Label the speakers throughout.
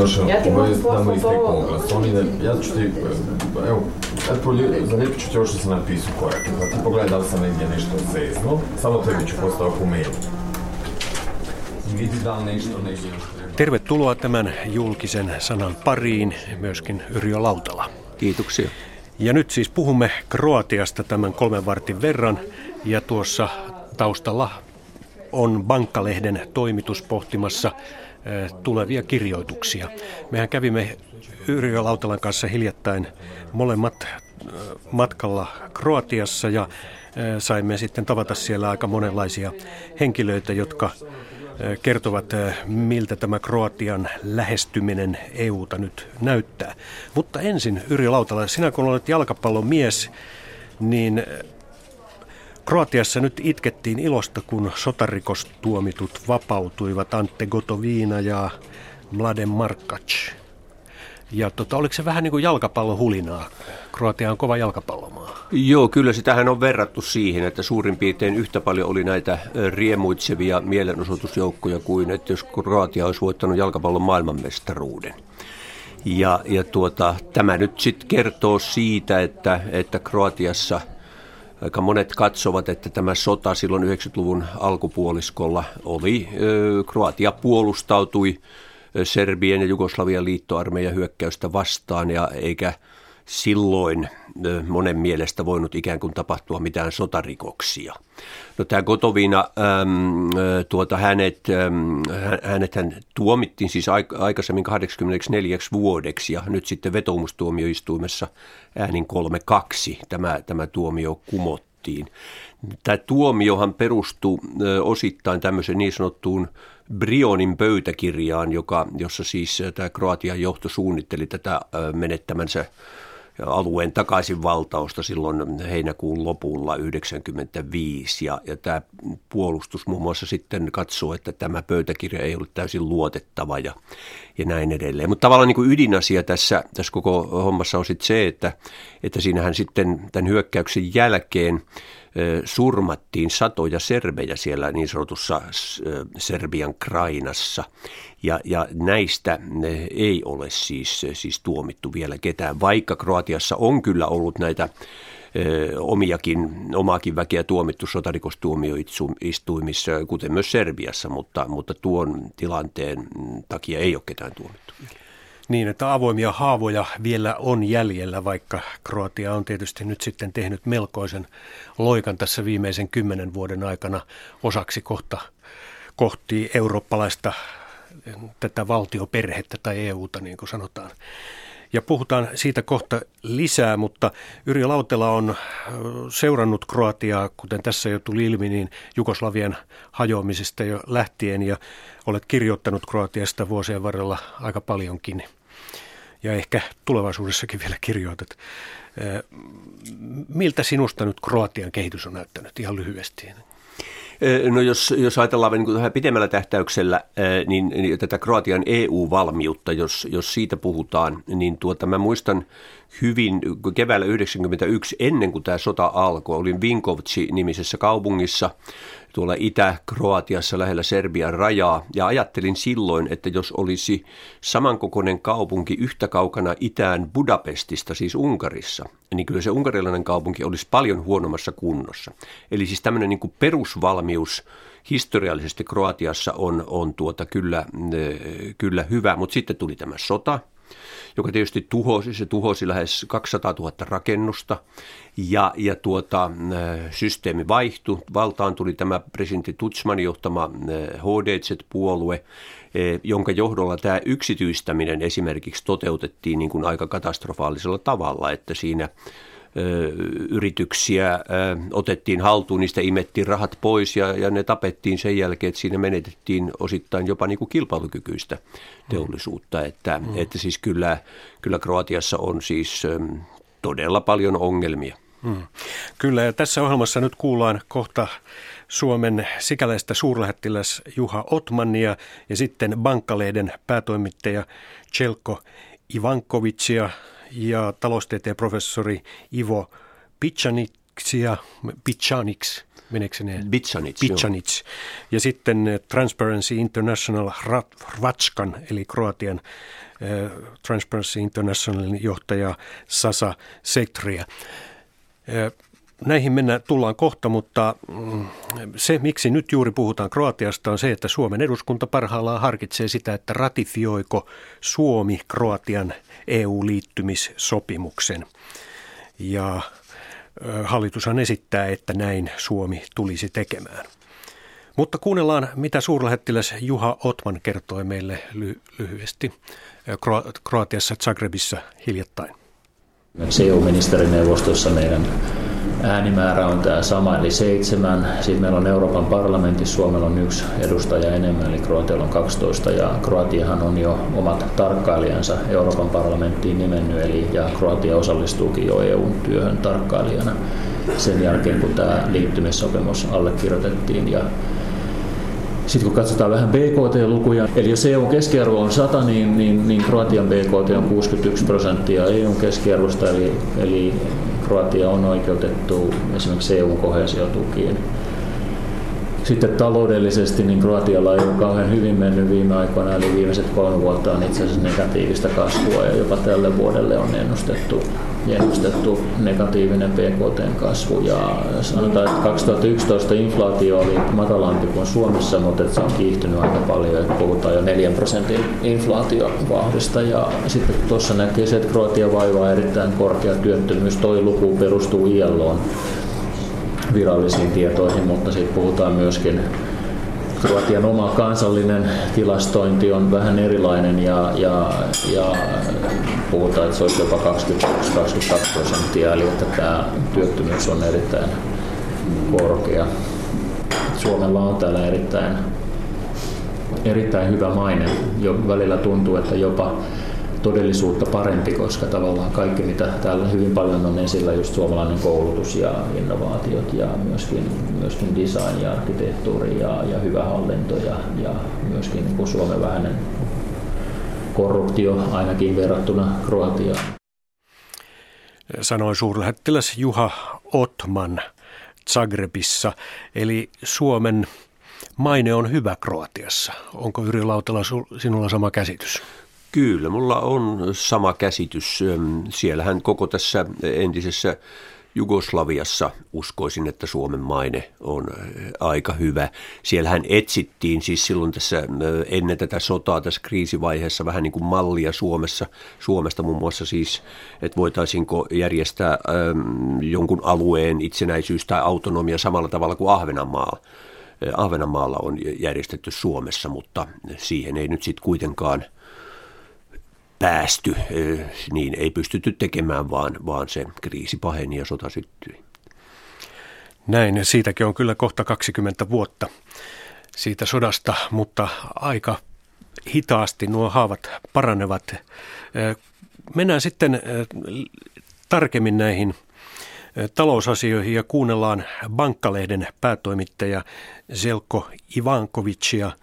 Speaker 1: došao.
Speaker 2: Ja ti
Speaker 1: Ovo je
Speaker 2: mogu
Speaker 1: tamo
Speaker 2: poslati
Speaker 1: istekao
Speaker 2: ovo.
Speaker 1: oglas. On ide, ja ću ti, evo, ja polje- zalijepit ću ti ovo što sam napisao korake. Pa ti pogledaj da li sam negdje nešto zeznuo. Samo tebi ću postaviti u mail. Vidi da li nešto negdje još treba.
Speaker 3: Tervetuloa tämän julkisen sanan pariin, myöskin Yrjö Lautala.
Speaker 4: Kiitoksia.
Speaker 3: Ja nyt siis puhumme Kroatiasta tämän kolmen vartin verran ja tuossa taustalla on Bankkalehden toimitus pohtimassa tulevia kirjoituksia. Mehän kävimme Yrjö Lautalan kanssa hiljattain molemmat eh, matkalla Kroatiassa ja eh, saimme sitten tavata siellä aika monenlaisia henkilöitä, jotka eh, kertovat, eh, miltä tämä Kroatian lähestyminen EUta nyt näyttää. Mutta ensin, Yrjö Lautala, sinä kun olet jalkapallon mies, niin eh, Kroatiassa nyt itkettiin ilosta, kun sotarikostuomitut vapautuivat Ante Gotovina ja Mladen Markac. Ja tota, oliko se vähän niin kuin jalkapallon hulinaa? Kroatia on kova jalkapallomaa.
Speaker 4: Joo, kyllä sitähän on verrattu siihen, että suurin piirtein yhtä paljon oli näitä riemuitsevia mielenosoitusjoukkoja kuin että jos Kroatia olisi voittanut jalkapallon maailmanmestaruuden. Ja, ja tuota, tämä nyt sitten kertoo siitä, että, että Kroatiassa aika monet katsovat, että tämä sota silloin 90-luvun alkupuoliskolla oli, Kroatia puolustautui Serbien ja Jugoslavian liittoarmeijan hyökkäystä vastaan ja eikä silloin monen mielestä voinut ikään kuin tapahtua mitään sotarikoksia. No tämä Gotovina, äm, tuota, hänet, äm, hä- hänet hän tuomittiin siis aik- aikaisemmin 84 vuodeksi ja nyt sitten vetoomustuomioistuimessa äänin 3-2 tämä, tämä tuomio kumottiin. Tämä tuomiohan perustuu osittain tämmöiseen niin sanottuun Brionin pöytäkirjaan, joka, jossa siis tämä Kroatian johto suunnitteli tätä menettämänsä alueen takaisinvaltausta silloin heinäkuun lopulla 1995 ja, ja tämä puolustus muun muassa sitten katsoo, että tämä pöytäkirja ei ollut täysin luotettava ja, ja näin edelleen. Mutta tavallaan niin kuin ydinasia tässä, tässä koko hommassa on sitten se, että, että siinähän sitten tämän hyökkäyksen jälkeen surmattiin satoja serbejä siellä niin sanotussa Serbian Krainassa. Ja, ja näistä ei ole siis, siis tuomittu vielä ketään, vaikka Kroatiassa on kyllä ollut näitä omiakin, omaakin väkeä tuomittu sotarikostuomioistuimissa, kuten myös Serbiassa, mutta, mutta tuon tilanteen takia ei ole ketään tuomittu.
Speaker 3: Niin, että avoimia haavoja vielä on jäljellä, vaikka Kroatia on tietysti nyt sitten tehnyt melkoisen loikan tässä viimeisen kymmenen vuoden aikana osaksi kohta kohti eurooppalaista tätä valtioperhettä tai EUta, niin kuin sanotaan. Ja puhutaan siitä kohta lisää, mutta Yrjö Lautela on ö, seurannut Kroatiaa, kuten tässä jo tuli ilmi, niin Jugoslavian hajoamisesta jo lähtien ja olet kirjoittanut Kroatiasta vuosien varrella aika paljonkin ja ehkä tulevaisuudessakin vielä kirjoitat. Miltä sinusta nyt Kroatian kehitys on näyttänyt ihan lyhyesti?
Speaker 4: No jos, jos ajatellaan niin vähän pidemmällä tähtäyksellä niin, niin tätä Kroatian EU-valmiutta, jos, jos siitä puhutaan, niin tuota, mä muistan hyvin keväällä 1991, ennen kuin tämä sota alkoi, olin Vinkovci-nimisessä kaupungissa tuolla Itä-Kroatiassa lähellä Serbian rajaa. Ja ajattelin silloin, että jos olisi samankokoinen kaupunki yhtä kaukana itään Budapestista, siis Unkarissa, niin kyllä se unkarilainen kaupunki olisi paljon huonommassa kunnossa. Eli siis tämmöinen niin kuin perusvalmius historiallisesti Kroatiassa on, on tuota kyllä, eh, kyllä hyvä, mutta sitten tuli tämä sota, joka tietysti tuhosi, se tuhosi lähes 200 000 rakennusta ja, ja tuota, eh, systeemi vaihtui. Valtaan tuli tämä presidentti Tutsmanin johtama HDZ-puolue, eh, jonka johdolla tämä yksityistäminen esimerkiksi toteutettiin niin kuin aika katastrofaalisella tavalla, että siinä yrityksiä otettiin haltuun, niistä imettiin rahat pois ja, ja ne tapettiin sen jälkeen, että siinä menetettiin osittain jopa niin kuin kilpailukykyistä teollisuutta. Että, mm. että siis kyllä, kyllä Kroatiassa on siis ö, todella paljon ongelmia.
Speaker 3: Hmm. Kyllä, ja tässä ohjelmassa nyt kuullaan kohta Suomen sikäläistä suurlähettiläs Juha Otmania ja sitten Bankkalehden päätoimittaja Chelko Ivankovicia ja taloustieteen professori Ivo Pichaniksia, Pichaniks. Meneekö ne?
Speaker 4: Bicanic.
Speaker 3: Ja sitten eh, Transparency International Rvatskan, eli Kroatian äh, Transparency Internationalin johtaja Sasa Setria. Äh, Näihin mennään, tullaan kohta, mutta mm, se, miksi nyt juuri puhutaan Kroatiasta, on se, että Suomen eduskunta parhaillaan harkitsee sitä, että ratifioiko Suomi Kroatian EU-liittymissopimuksen. Ja hallitushan esittää, että näin Suomi tulisi tekemään. Mutta kuunnellaan, mitä suurlähettiläs Juha Otman kertoi meille ly- lyhyesti Kroatiassa Zagrebissa hiljattain.
Speaker 2: EU-ministerineuvostossa meidän äänimäärä on tämä sama, eli seitsemän. Sitten meillä on Euroopan parlamentissa, Suomella on yksi edustaja enemmän, eli Kroatialla on 12, ja Kroatiahan on jo omat tarkkailijansa Euroopan parlamenttiin nimennyt, eli ja Kroatia osallistuukin jo EU-työhön tarkkailijana sen jälkeen, kun tämä liittymissopimus allekirjoitettiin. Ja sitten kun katsotaan vähän BKT-lukuja, eli jos EUn keskiarvo on 100, niin, niin, niin Kroatian BKT on 61 prosenttia EUn keskiarvosta, eli, eli Kroatia on oikeutettu esimerkiksi EUn kohesiotukiin. Sitten taloudellisesti niin Kroatialla ei ole kauhean hyvin mennyt viime aikoina, eli viimeiset kolme vuotta on itse asiassa negatiivista kasvua ja jopa tälle vuodelle on ennustettu, ennustettu negatiivinen PKT-kasvu. Ja sanotaan, että 2011 inflaatio oli matalampi kuin Suomessa, mutta se on kiihtynyt aika paljon, että puhutaan jo 4 prosentin inflaatiovauhdista. Ja sitten tuossa näkee se, että Kroatia vaivaa erittäin korkea työttömyys. Toi luku perustuu ILOon virallisiin tietoihin, mutta sitten puhutaan myöskin Kroatian oma kansallinen tilastointi on vähän erilainen ja, ja, ja puhutaan, että se olisi jopa 21-22 prosenttia, eli että tämä työttömyys on erittäin korkea. Suomella on täällä erittäin, erittäin hyvä maine. Jo välillä tuntuu, että jopa todellisuutta parempi, koska tavallaan kaikki, mitä täällä hyvin paljon on esillä, just suomalainen koulutus ja innovaatiot ja myöskin, myöskin design ja arkkitehtuuri ja, ja hyvä hallinto ja, ja myöskin niin kuin Suomen vähäinen korruptio ainakin verrattuna Kroatiaan.
Speaker 3: Sanoi suurlähettiläs Juha Otman Zagrebissa, eli Suomen maine on hyvä Kroatiassa. Onko Yri Lautela sinulla sama käsitys?
Speaker 4: Kyllä, mulla on sama käsitys. Siellähän koko tässä entisessä Jugoslaviassa uskoisin, että Suomen maine on aika hyvä. Siellähän etsittiin siis silloin tässä ennen tätä sotaa tässä kriisivaiheessa vähän niin kuin mallia Suomessa, Suomesta muun muassa siis, että voitaisiinko järjestää jonkun alueen itsenäisyys tai autonomia samalla tavalla kuin Ahvenanmaalla. Ahvenanmaalla on järjestetty Suomessa, mutta siihen ei nyt sitten kuitenkaan – päästy, niin ei pystytty tekemään, vaan, vaan se kriisi paheni ja sota syttyi.
Speaker 3: Näin, siitäkin on kyllä kohta 20 vuotta siitä sodasta, mutta aika hitaasti nuo haavat paranevat. Mennään sitten tarkemmin näihin talousasioihin ja kuunnellaan Bankkalehden päätoimittaja Zelko Ivankovicia –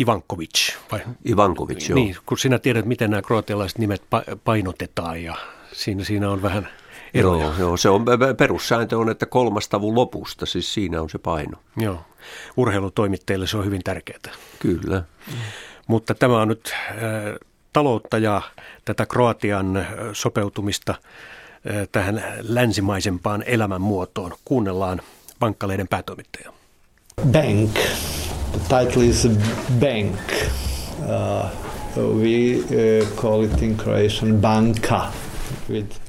Speaker 3: Ivankovic. Vai?
Speaker 4: Ivankovic, joo.
Speaker 3: Niin, kun sinä tiedät, miten nämä kroatialaiset nimet painotetaan ja siinä, siinä on vähän eroja.
Speaker 4: Joo, joo, se on, perussääntö on, että kolmastavun lopusta, siis siinä on se paino.
Speaker 3: Joo, urheilutoimittajille se on hyvin tärkeää.
Speaker 4: Kyllä.
Speaker 3: Mutta tämä on nyt äh, taloutta ja tätä Kroatian sopeutumista äh, tähän länsimaisempaan elämänmuotoon. Kuunnellaan Bankkaleiden päätoimittaja.
Speaker 5: Bank the title is bank. Uh, we uh, call it in Croatian banka.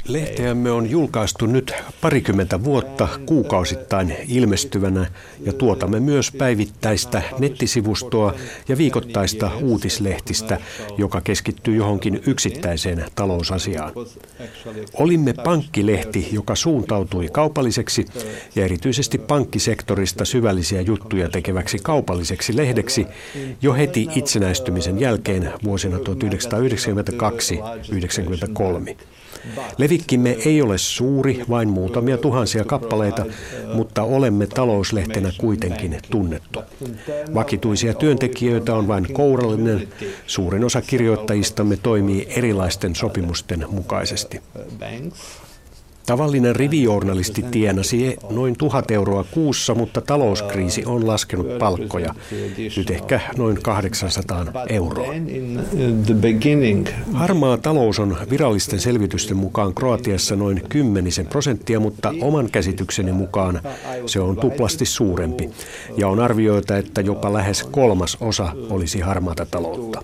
Speaker 3: Lehteämme on julkaistu nyt parikymmentä vuotta kuukausittain ilmestyvänä ja tuotamme myös päivittäistä nettisivustoa ja viikoittaista uutislehtistä, joka keskittyy johonkin yksittäiseen talousasiaan. Olimme pankkilehti, joka suuntautui kaupalliseksi ja erityisesti pankkisektorista syvällisiä juttuja tekeväksi kaupalliseksi lehdeksi jo heti itsenäistymisen jälkeen vuosina 1992-1993. Levikkimme ei ole suuri, vain muutamia tuhansia kappaleita, mutta olemme talouslehtenä kuitenkin tunnettu. Vakituisia työntekijöitä on vain kourallinen. Suurin osa kirjoittajistamme toimii erilaisten sopimusten mukaisesti. Tavallinen rivijournalisti tienasi noin tuhat euroa kuussa, mutta talouskriisi on laskenut palkkoja. Nyt ehkä noin 800 euroa. Harmaa talous on virallisten selvitysten mukaan Kroatiassa noin kymmenisen prosenttia, mutta oman käsitykseni mukaan se on tuplasti suurempi. Ja on arvioita, että jopa lähes kolmas osa olisi harmaata taloutta.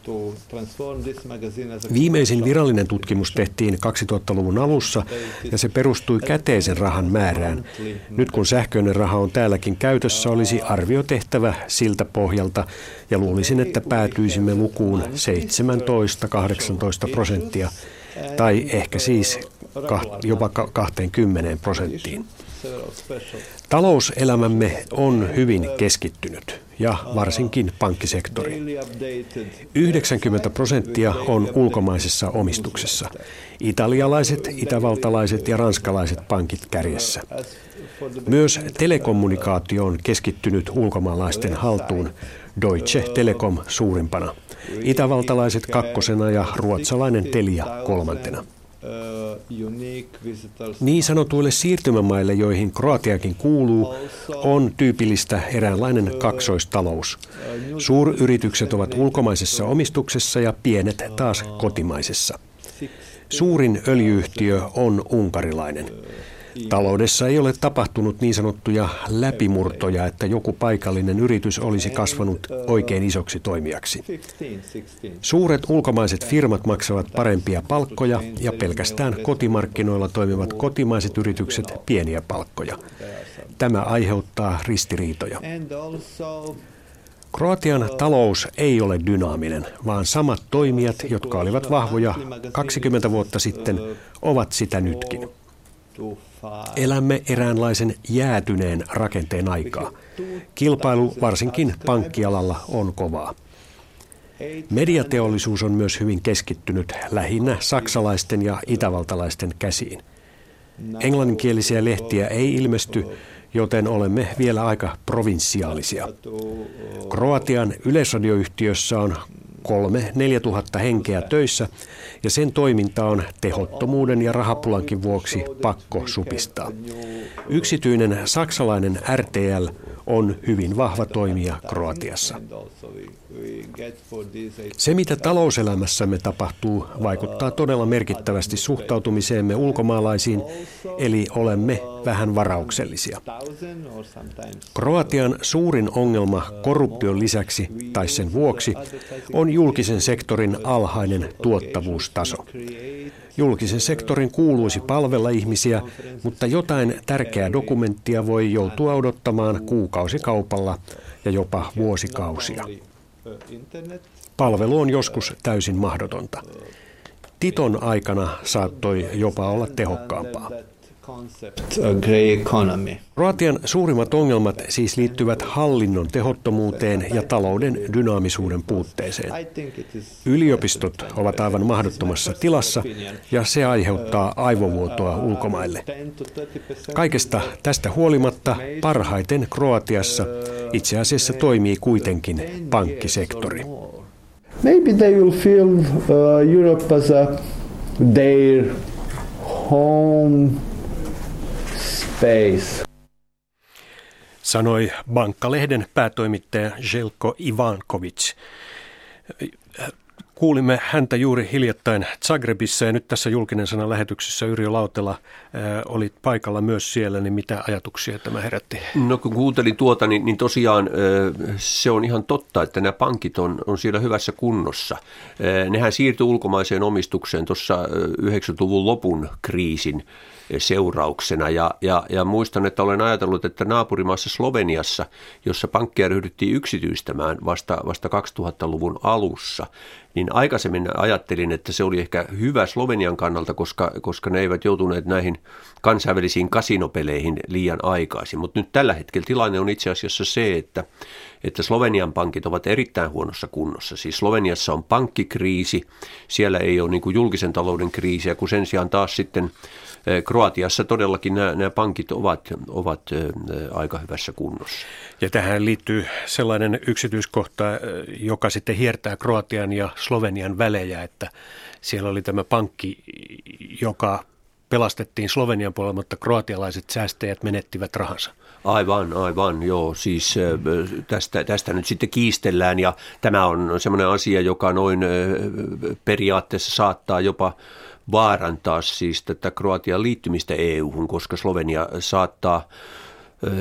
Speaker 3: Viimeisin virallinen tutkimus tehtiin 2000-luvun alussa ja se perustui käteisen rahan määrään. Nyt kun sähköinen raha on täälläkin käytössä, olisi arvio tehtävä siltä pohjalta ja luulisin, että päätyisimme lukuun 17-18 prosenttia tai ehkä siis jopa 20 prosenttiin. Talouselämämme on hyvin keskittynyt ja varsinkin pankkisektori. 90 prosenttia on ulkomaisessa omistuksessa. Italialaiset, itävaltalaiset ja ranskalaiset pankit kärjessä. Myös telekommunikaatio on keskittynyt ulkomaalaisten haltuun, Deutsche Telekom suurimpana. Itävaltalaiset kakkosena ja ruotsalainen Telia kolmantena. Niin sanotuille siirtymämaille, joihin Kroatiakin kuuluu, on tyypillistä eräänlainen kaksoistalous. Suuryritykset ovat ulkomaisessa omistuksessa ja pienet taas kotimaisessa. Suurin öljyyhtiö on unkarilainen. Taloudessa ei ole tapahtunut niin sanottuja läpimurtoja, että joku paikallinen yritys olisi kasvanut oikein isoksi toimijaksi. Suuret ulkomaiset firmat maksavat parempia palkkoja ja pelkästään kotimarkkinoilla toimivat kotimaiset yritykset pieniä palkkoja. Tämä aiheuttaa ristiriitoja. Kroatian talous ei ole dynaaminen, vaan samat toimijat, jotka olivat vahvoja 20 vuotta sitten, ovat sitä nytkin. Elämme eräänlaisen jäätyneen rakenteen aikaa. Kilpailu varsinkin pankkialalla on kovaa. Mediateollisuus on myös hyvin keskittynyt lähinnä saksalaisten ja itävaltalaisten käsiin. Englanninkielisiä lehtiä ei ilmesty, joten olemme vielä aika provinsiaalisia. Kroatian yleisradioyhtiössä on kolme 4 tuhatta henkeä töissä ja sen toiminta on tehottomuuden ja rahapulankin vuoksi pakko supistaa. Yksityinen saksalainen RTL on hyvin vahva toimija Kroatiassa. Se, mitä talouselämässämme tapahtuu, vaikuttaa todella merkittävästi suhtautumiseemme ulkomaalaisiin, eli olemme vähän varauksellisia. Kroatian suurin ongelma korruption lisäksi tai sen vuoksi on julkisen sektorin alhainen tuottavuustaso. Julkisen sektorin kuuluisi palvella ihmisiä, mutta jotain tärkeää dokumenttia voi joutua odottamaan kuukausikaupalla ja jopa vuosikausia. Palvelu on joskus täysin mahdotonta. Titon aikana saattoi jopa olla tehokkaampaa. Kroatian suurimmat ongelmat siis liittyvät hallinnon tehottomuuteen ja talouden dynaamisuuden puutteeseen. Yliopistot ovat aivan mahdottomassa tilassa ja se aiheuttaa aivovuotoa ulkomaille. Kaikesta tästä huolimatta parhaiten Kroatiassa itse asiassa toimii kuitenkin pankkisektori. Maybe they will feel uh, Europe as a their home space. Sanoi Bankkalehden päätoimittaja Jelko Ivankovic. Kuulimme häntä juuri hiljattain Zagrebissa ja nyt tässä julkinen sana lähetyksessä Yrjö Lautela äh, oli paikalla myös siellä, niin mitä ajatuksia tämä herätti?
Speaker 4: No kun kuuntelin tuota, niin, niin tosiaan äh, se on ihan totta, että nämä pankit on, on siellä hyvässä kunnossa. Äh, nehän siirtyi ulkomaiseen omistukseen tuossa 90-luvun lopun kriisin seurauksena. Ja, ja, ja muistan, että olen ajatellut, että naapurimaassa Sloveniassa, jossa pankkia ryhdyttiin yksityistämään vasta, vasta 2000-luvun alussa, niin aikaisemmin ajattelin, että se oli ehkä hyvä Slovenian kannalta, koska, koska ne eivät joutuneet näihin kansainvälisiin kasinopeleihin liian aikaisin. Mutta nyt tällä hetkellä tilanne on itse asiassa se, että, että Slovenian pankit ovat erittäin huonossa kunnossa. Siis Sloveniassa on pankkikriisi, siellä ei ole niin julkisen talouden kriisiä, kun sen sijaan taas sitten Kroatiassa todellakin nämä, nämä pankit ovat, ovat eh, aika hyvässä kunnossa.
Speaker 3: Ja tähän liittyy sellainen yksityiskohta, eh, joka sitten hiertää Kroatian ja Slovenian välejä, että siellä oli tämä pankki, joka pelastettiin Slovenian puolella, mutta kroatialaiset säästäjät menettivät rahansa.
Speaker 4: Aivan, aivan, joo. Siis tästä, tästä nyt sitten kiistellään ja tämä on semmoinen asia, joka noin periaatteessa saattaa jopa vaarantaa siis tätä Kroatian liittymistä EU-hun, koska Slovenia saattaa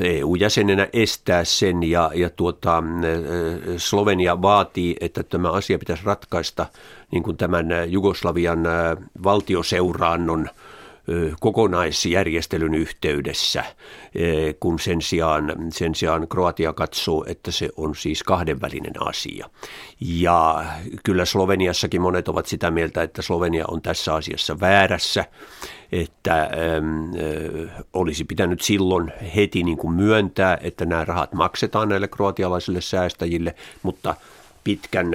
Speaker 4: EU-jäsenenä estää sen ja, ja tuota, Slovenia vaatii, että tämä asia pitäisi ratkaista niin kuin tämän Jugoslavian valtioseuraannon kokonaisjärjestelyn yhteydessä, kun sen sijaan, sen sijaan Kroatia katsoo, että se on siis kahdenvälinen asia. Ja kyllä Sloveniassakin monet ovat sitä mieltä, että Slovenia on tässä asiassa väärässä, että olisi pitänyt silloin heti niin kuin myöntää, että nämä rahat maksetaan näille kroatialaisille säästäjille, mutta pitkän,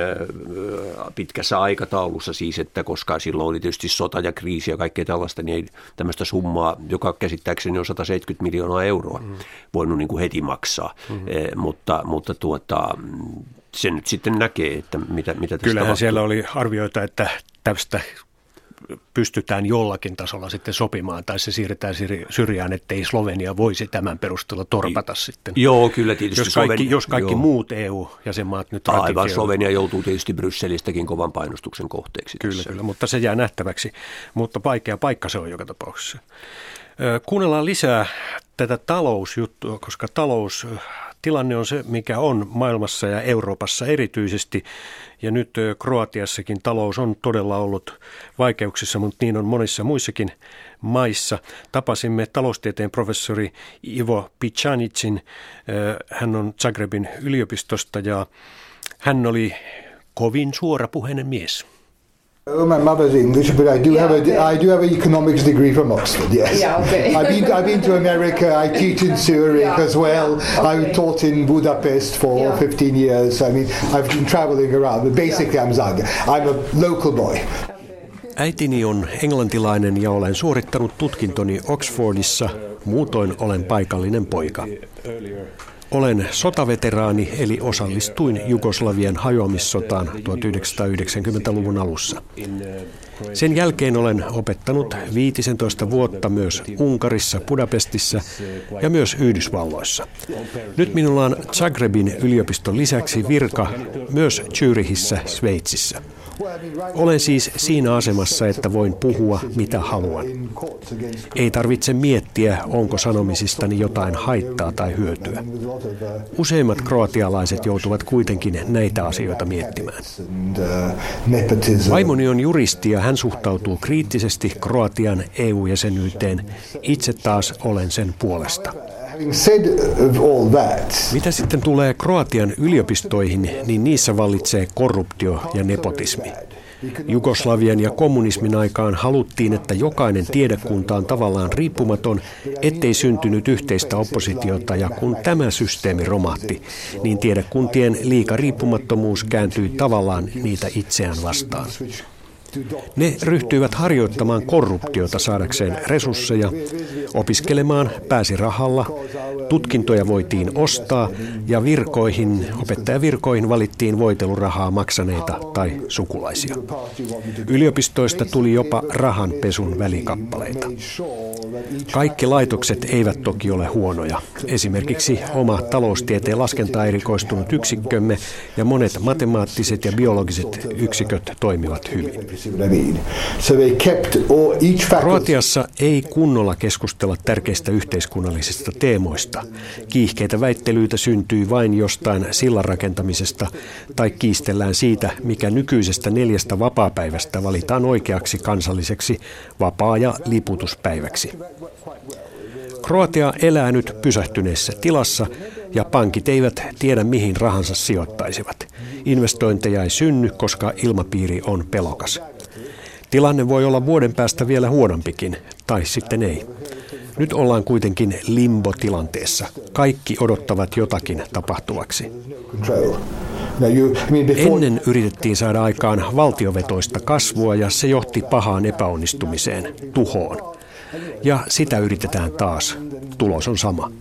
Speaker 4: pitkässä aikataulussa siis, että koska silloin oli tietysti sota ja kriisi ja kaikkea tällaista, niin ei tämmöistä summaa, joka käsittääkseni on 170 miljoonaa euroa, mm. voinut niin kuin heti maksaa. Mm. Eh, mutta, mutta tuota, se nyt sitten näkee, että mitä, mitä tässä
Speaker 3: Kyllähän
Speaker 4: tapahtuu.
Speaker 3: siellä oli arvioita, että tästä pystytään jollakin tasolla sitten sopimaan tai se siirretään syrjään, ettei Slovenia voisi tämän perusteella torpata sitten.
Speaker 4: Joo, kyllä tietysti.
Speaker 3: Jos kaikki, jos kaikki muut EU-jäsenmaat nyt
Speaker 4: Aivan, Slovenia joutuu tietysti Brysselistäkin kovan painostuksen kohteeksi.
Speaker 3: Kyllä, tässä. kyllä, mutta se jää nähtäväksi. Mutta vaikea paikka se on joka tapauksessa. Kuunnellaan lisää tätä talousjuttua, koska talous tilanne on se, mikä on maailmassa ja Euroopassa erityisesti. Ja nyt Kroatiassakin talous on todella ollut vaikeuksissa, mutta niin on monissa muissakin maissa. Tapasimme taloustieteen professori Ivo Picanicin. Hän on Zagrebin yliopistosta ja hän oli kovin suorapuheinen mies.
Speaker 6: Oh, my mother's English, but I do yeah, have a okay. I do have an economics degree from Oxford. Yes.
Speaker 7: Yeah, okay.
Speaker 6: I've been I've been to America. I teach in Zurich yeah, as well. Yeah, okay. I taught in Budapest for yeah. 15 years. I mean, I've been traveling around, but basically yeah. I'm Zaga. I'm a local boy.
Speaker 3: Äitini on englantilainen ja olen suorittanut tutkintoni Oxfordissa. Muutoin olen paikallinen poika. Olen sotaveteraani, eli osallistuin Jugoslavian hajoamissotaan 1990-luvun alussa. Sen jälkeen olen opettanut 15 vuotta myös Unkarissa, Budapestissa ja myös Yhdysvalloissa. Nyt minulla on Zagrebin yliopiston lisäksi virka myös Zyrihissä, Sveitsissä. Olen siis siinä asemassa, että voin puhua mitä haluan. Ei tarvitse miettiä, onko sanomisistani jotain haittaa tai hyötyä. Useimmat kroatialaiset joutuvat kuitenkin näitä asioita miettimään. Vaimoni on juristi ja hän suhtautuu kriittisesti Kroatian EU-jäsenyyteen. Itse taas olen sen puolesta. Mitä sitten tulee Kroatian yliopistoihin, niin niissä vallitsee korruptio ja nepotismi. Jugoslavian ja kommunismin aikaan haluttiin, että jokainen tiedekunta on tavallaan riippumaton, ettei syntynyt yhteistä oppositiota ja kun tämä systeemi romahti, niin tiedekuntien liikariippumattomuus kääntyi tavallaan niitä itseään vastaan. Ne ryhtyivät harjoittamaan korruptiota saadakseen resursseja, opiskelemaan pääsi rahalla, tutkintoja voitiin ostaa ja virkoihin, opettajavirkoihin valittiin voitelurahaa maksaneita tai sukulaisia. Yliopistoista tuli jopa rahanpesun välikappaleita. Kaikki laitokset eivät toki ole huonoja. Esimerkiksi oma taloustieteen laskenta erikoistunut yksikkömme ja monet matemaattiset ja biologiset yksiköt toimivat hyvin. Kroatiassa ei kunnolla keskustella tärkeistä yhteiskunnallisista teemoista. Kiihkeitä väittelyitä syntyy vain jostain sillan rakentamisesta tai kiistellään siitä, mikä nykyisestä neljästä vapaapäivästä valitaan oikeaksi kansalliseksi vapaa- ja liputuspäiväksi. Kroatia elää nyt pysähtyneessä tilassa ja pankit eivät tiedä mihin rahansa sijoittaisivat. Investointeja ei synny, koska ilmapiiri on pelokas. Tilanne voi olla vuoden päästä vielä huonompikin, tai sitten ei. Nyt ollaan kuitenkin limbo-tilanteessa. Kaikki odottavat jotakin tapahtuvaksi. Ennen yritettiin saada aikaan valtiovetoista kasvua ja se johti pahaan epäonnistumiseen, tuhoon. Ja sitä yritetään taas. Tulos on sama.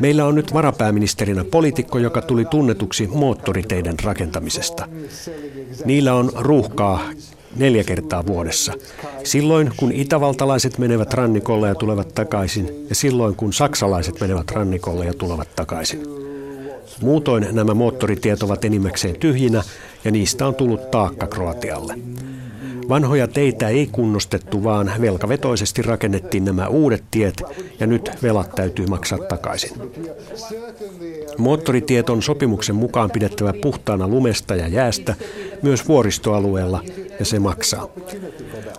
Speaker 3: Meillä on nyt varapääministerinä poliitikko, joka tuli tunnetuksi moottoriteiden rakentamisesta. Niillä on ruuhkaa neljä kertaa vuodessa. Silloin, kun itävaltalaiset menevät rannikolle ja tulevat takaisin, ja silloin, kun saksalaiset menevät rannikolle ja tulevat takaisin. Muutoin nämä moottoritiet ovat enimmäkseen tyhjinä, ja niistä on tullut taakka Kroatialle. Vanhoja teitä ei kunnostettu, vaan velkavetoisesti rakennettiin nämä uudet tiet ja nyt velat täytyy maksaa takaisin. Moottoritiet on sopimuksen mukaan pidettävä puhtaana lumesta ja jäästä myös vuoristoalueella ja se maksaa.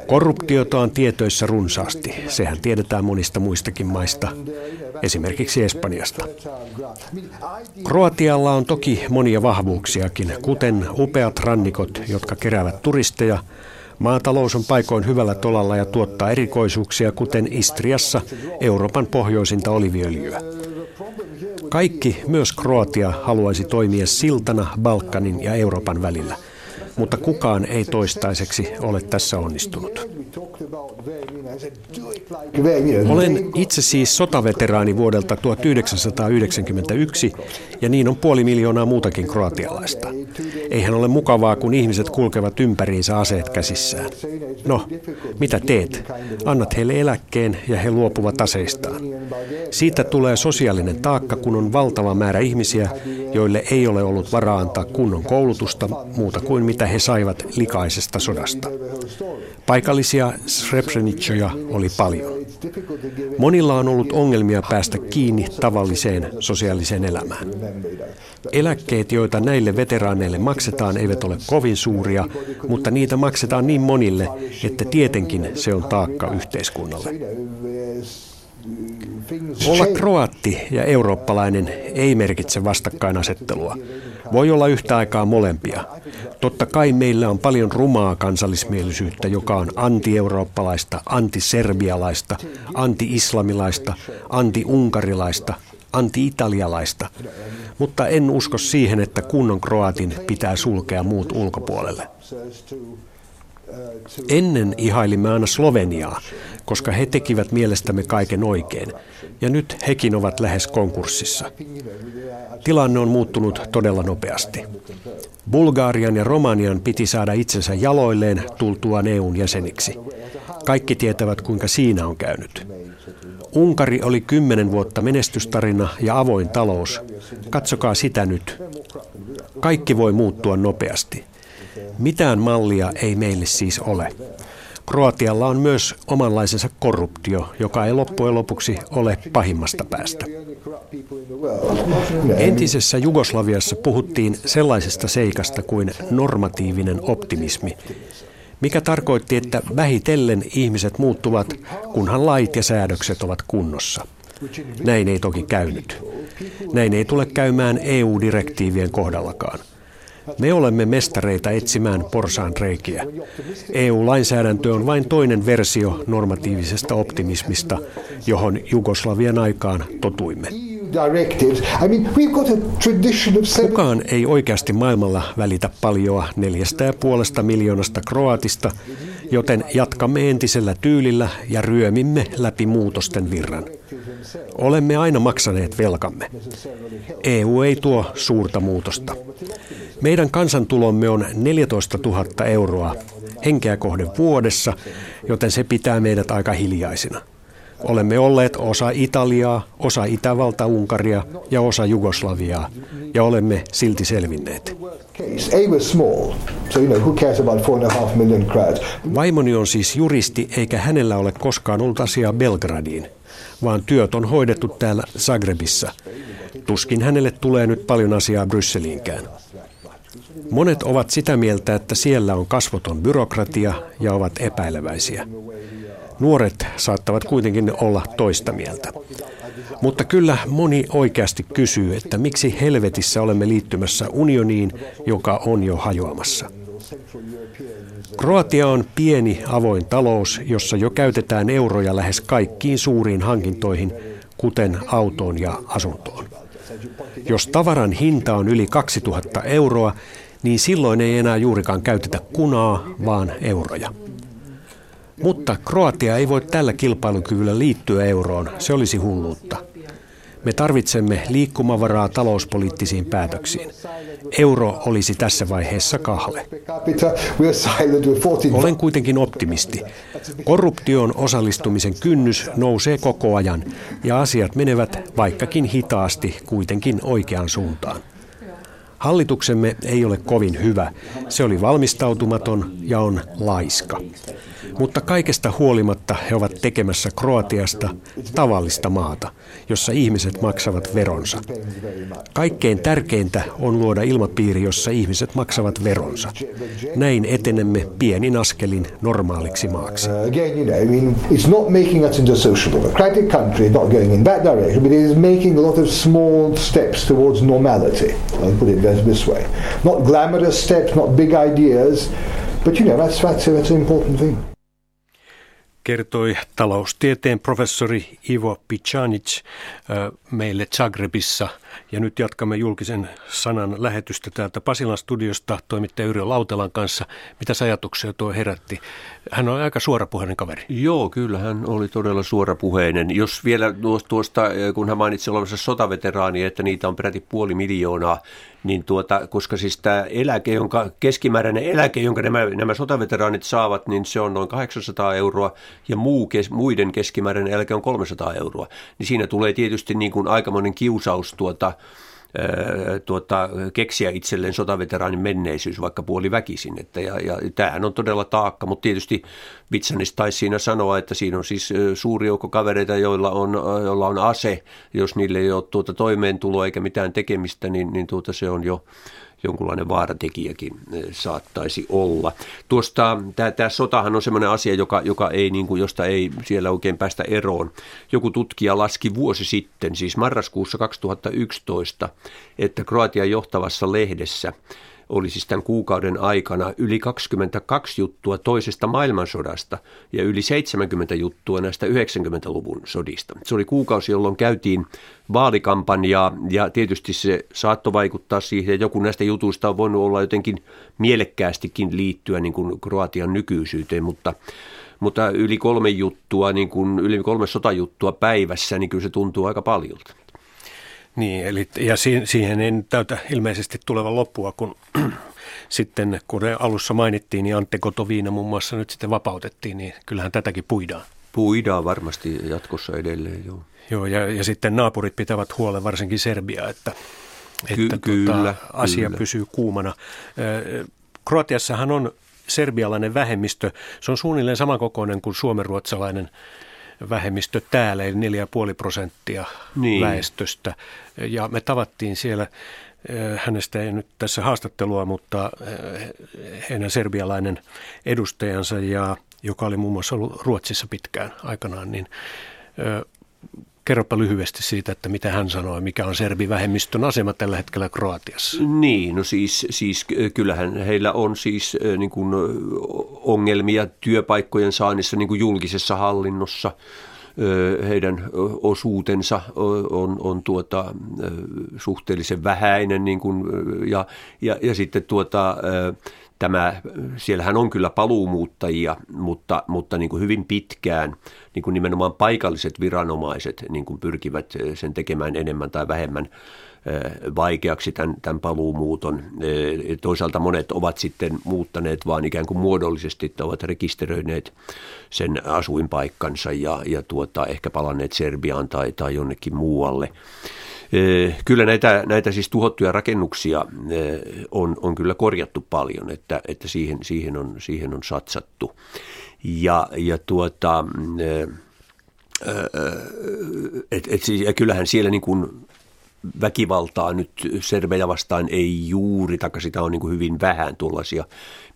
Speaker 3: Korruptiota on tietoissa runsaasti. Sehän tiedetään monista muistakin maista, esimerkiksi Espanjasta. Kroatialla on toki monia vahvuuksiakin, kuten upeat rannikot, jotka keräävät turisteja – Maatalous on paikoin hyvällä tolalla ja tuottaa erikoisuuksia, kuten Istriassa Euroopan pohjoisinta oliviöljyä. Kaikki, myös Kroatia, haluaisi toimia siltana Balkanin ja Euroopan välillä, mutta kukaan ei toistaiseksi ole tässä onnistunut. Olen itse siis sotaveteraani vuodelta 1991 ja niin on puoli miljoonaa muutakin kroatialaista. Eihän ole mukavaa, kun ihmiset kulkevat ympäriinsä aseet käsissään. No, mitä teet? Annat heille eläkkeen ja he luopuvat aseistaan. Siitä tulee sosiaalinen taakka, kun on valtava määrä ihmisiä, joille ei ole ollut varaa antaa kunnon koulutusta muuta kuin mitä he saivat likaisesta sodasta. Paikallisia Srebrenicoja oli paljon. Monilla on ollut ongelmia päästä kiinni tavalliseen sosiaaliseen elämään. Eläkkeet, joita näille veteraaneille maksetaan, eivät ole kovin suuria, mutta niitä maksetaan niin monille, että tietenkin se on taakka yhteiskunnalle. Olla kroatti ja eurooppalainen ei merkitse vastakkainasettelua. Voi olla yhtä aikaa molempia. Totta kai meillä on paljon rumaa kansallismielisyyttä, joka on anti-eurooppalaista, anti-serbialaista, anti-islamilaista, anti-unkarilaista, anti-italialaista. Mutta en usko siihen, että kunnon kroatin pitää sulkea muut ulkopuolelle. Ennen ihailimme aina Sloveniaa, koska he tekivät mielestämme kaiken oikein, ja nyt hekin ovat lähes konkurssissa. Tilanne on muuttunut todella nopeasti. Bulgarian ja Romanian piti saada itsensä jaloilleen tultuaan EUn jäseniksi. Kaikki tietävät, kuinka siinä on käynyt. Unkari oli kymmenen vuotta menestystarina ja avoin talous. Katsokaa sitä nyt. Kaikki voi muuttua nopeasti. Mitään mallia ei meille siis ole. Kroatialla on myös omanlaisensa korruptio, joka ei loppujen lopuksi ole pahimmasta päästä. Entisessä Jugoslaviassa puhuttiin sellaisesta seikasta kuin normatiivinen optimismi, mikä tarkoitti, että vähitellen ihmiset muuttuvat, kunhan lait ja säädökset ovat kunnossa. Näin ei toki käynyt. Näin ei tule käymään EU-direktiivien kohdallakaan. Me olemme mestareita etsimään porsaan reikiä. EU-lainsäädäntö on vain toinen versio normatiivisesta optimismista, johon Jugoslavian aikaan totuimme. Kukaan ei oikeasti maailmalla välitä paljoa neljästä ja puolesta miljoonasta kroatista, joten jatkamme entisellä tyylillä ja ryömimme läpi muutosten virran. Olemme aina maksaneet velkamme. EU ei tuo suurta muutosta. Meidän kansantulomme on 14 000 euroa henkeä kohden vuodessa, joten se pitää meidät aika hiljaisina. Olemme olleet osa Italiaa, osa Itävalta-Unkaria ja osa Jugoslaviaa, ja olemme silti selvinneet. Vaimoni on siis juristi, eikä hänellä ole koskaan ollut asiaa Belgradiin, vaan työt on hoidettu täällä Zagrebissa. Tuskin hänelle tulee nyt paljon asiaa Brysseliinkään. Monet ovat sitä mieltä, että siellä on kasvoton byrokratia ja ovat epäileväisiä. Nuoret saattavat kuitenkin olla toista mieltä. Mutta kyllä moni oikeasti kysyy, että miksi helvetissä olemme liittymässä unioniin, joka on jo hajoamassa. Kroatia on pieni avoin talous, jossa jo käytetään euroja lähes kaikkiin suuriin hankintoihin, kuten autoon ja asuntoon. Jos tavaran hinta on yli 2000 euroa, niin silloin ei enää juurikaan käytetä kunaa, vaan euroja. Mutta Kroatia ei voi tällä kilpailukyvyllä liittyä euroon, se olisi hulluutta. Me tarvitsemme liikkumavaraa talouspoliittisiin päätöksiin. Euro olisi tässä vaiheessa kahle. Olen kuitenkin optimisti. Korruptioon osallistumisen kynnys nousee koko ajan ja asiat menevät vaikkakin hitaasti kuitenkin oikeaan suuntaan. Hallituksemme ei ole kovin hyvä. Se oli valmistautumaton ja on laiska. Mutta kaikesta huolimatta he ovat tekemässä Kroatiasta tavallista maata, jossa ihmiset maksavat veronsa. Kaikkein tärkeintä on luoda ilmapiiri, jossa ihmiset maksavat veronsa. Näin etenemme pienin askelin normaaliksi maaksi. Uh, again, you know, I mean, it's not making us into a social democratic country, not going in that direction, but it is making a lot of small steps towards normality. I'll put it this way. Not glamorous steps, not big ideas, but you know, that's, that's, that's an important thing kertoi taloustieteen professori Ivo Picanic meille Zagrebissa. Ja nyt jatkamme julkisen sanan lähetystä täältä Pasilan studiosta toimittaja Yrjö Lautelan kanssa. Mitä ajatuksia tuo herätti? Hän on aika suorapuheinen kaveri.
Speaker 4: Joo, kyllä hän oli todella suorapuheinen. Jos vielä tuosta, kun hän mainitsi olevansa sotaveteraani, että niitä on peräti puoli miljoonaa, niin tuota, koska siis tämä eläke, jonka, keskimääräinen eläke, jonka nämä, nämä sotaveteraanit saavat, niin se on noin 800 euroa ja muu, kes, muiden keskimääräinen eläke on 300 euroa. Niin siinä tulee tietysti niin kuin aikamoinen kiusaus tuota, tuota, keksiä itselleen sotaveteraanin menneisyys vaikka puoli väkisin. Että, ja, ja tämähän on todella taakka, mutta tietysti Vitsanis taisi siinä sanoa, että siinä on siis suuri joukko kavereita, joilla on, joilla on ase. Jos niille ei ole tuota toimeentuloa eikä mitään tekemistä, niin, niin tuota se on jo jonkunlainen vaaratekijäkin eh, saattaisi olla. Tuosta, tämä, sotahan on sellainen asia, joka, joka ei, niin kuin, josta ei siellä oikein päästä eroon. Joku tutkija laski vuosi sitten, siis marraskuussa 2011, että Kroatian johtavassa lehdessä oli siis tämän kuukauden aikana yli 22 juttua toisesta maailmansodasta ja yli 70 juttua näistä 90-luvun sodista. Se oli kuukausi, jolloin käytiin vaalikampanjaa ja tietysti se saattoi vaikuttaa siihen, että joku näistä jutuista on voinut olla jotenkin mielekkäästikin liittyä niin kuin Kroatian nykyisyyteen, mutta mutta yli kolme juttua, niin kuin, yli kolme sotajuttua päivässä, niin kyllä se tuntuu aika paljolta.
Speaker 3: Niin, eli, ja siihen ei täytä ilmeisesti tulevan loppua, kun sitten, kun alussa mainittiin, niin Antte Kotoviina muun muassa nyt sitten vapautettiin, niin kyllähän tätäkin puidaan.
Speaker 4: Puidaan varmasti jatkossa edelleen, joo.
Speaker 3: Joo, ja, ja sitten naapurit pitävät huolen, varsinkin Serbia, että,
Speaker 4: Ky- että kyllä, tota,
Speaker 3: asia
Speaker 4: kyllä.
Speaker 3: pysyy kuumana. Kroatiassahan on serbialainen vähemmistö. Se on suunnilleen samankokoinen kuin suomenruotsalainen vähemmistö täällä, eli 4,5 prosenttia niin. väestöstä. Ja me tavattiin siellä, eh, hänestä ei nyt tässä haastattelua, mutta eh, heidän serbialainen edustajansa, ja, joka oli muun muassa ollut Ruotsissa pitkään aikanaan, niin eh, Kerropa lyhyesti siitä, että mitä hän sanoi, mikä on serbivähemmistön asema tällä hetkellä Kroatiassa.
Speaker 4: Niin, no siis, siis kyllähän heillä on siis niin kuin ongelmia työpaikkojen saannissa niin kuin julkisessa hallinnossa. Heidän osuutensa on, on tuota, suhteellisen vähäinen niin kuin, ja, ja, ja sitten tuota, tämä, siellähän on kyllä paluumuuttajia, mutta, mutta niin kuin hyvin pitkään niin kuin nimenomaan paikalliset viranomaiset niin kuin pyrkivät sen tekemään enemmän tai vähemmän vaikeaksi tämän, tämän paluumuuton. Toisaalta monet ovat sitten muuttaneet vaan ikään kuin muodollisesti, että ovat rekisteröineet sen asuinpaikkansa ja, ja tuota, ehkä palanneet Serbiaan tai, tai jonnekin muualle. Kyllä näitä, näitä siis tuhottuja rakennuksia on, on kyllä korjattu paljon, että, että siihen, siihen, on, siihen on satsattu. Ja, ja tuota, et, et, ja kyllähän siellä niin kuin väkivaltaa nyt serbejä vastaan ei juuri, taikka sitä on niin kuin hyvin vähän tuollaisia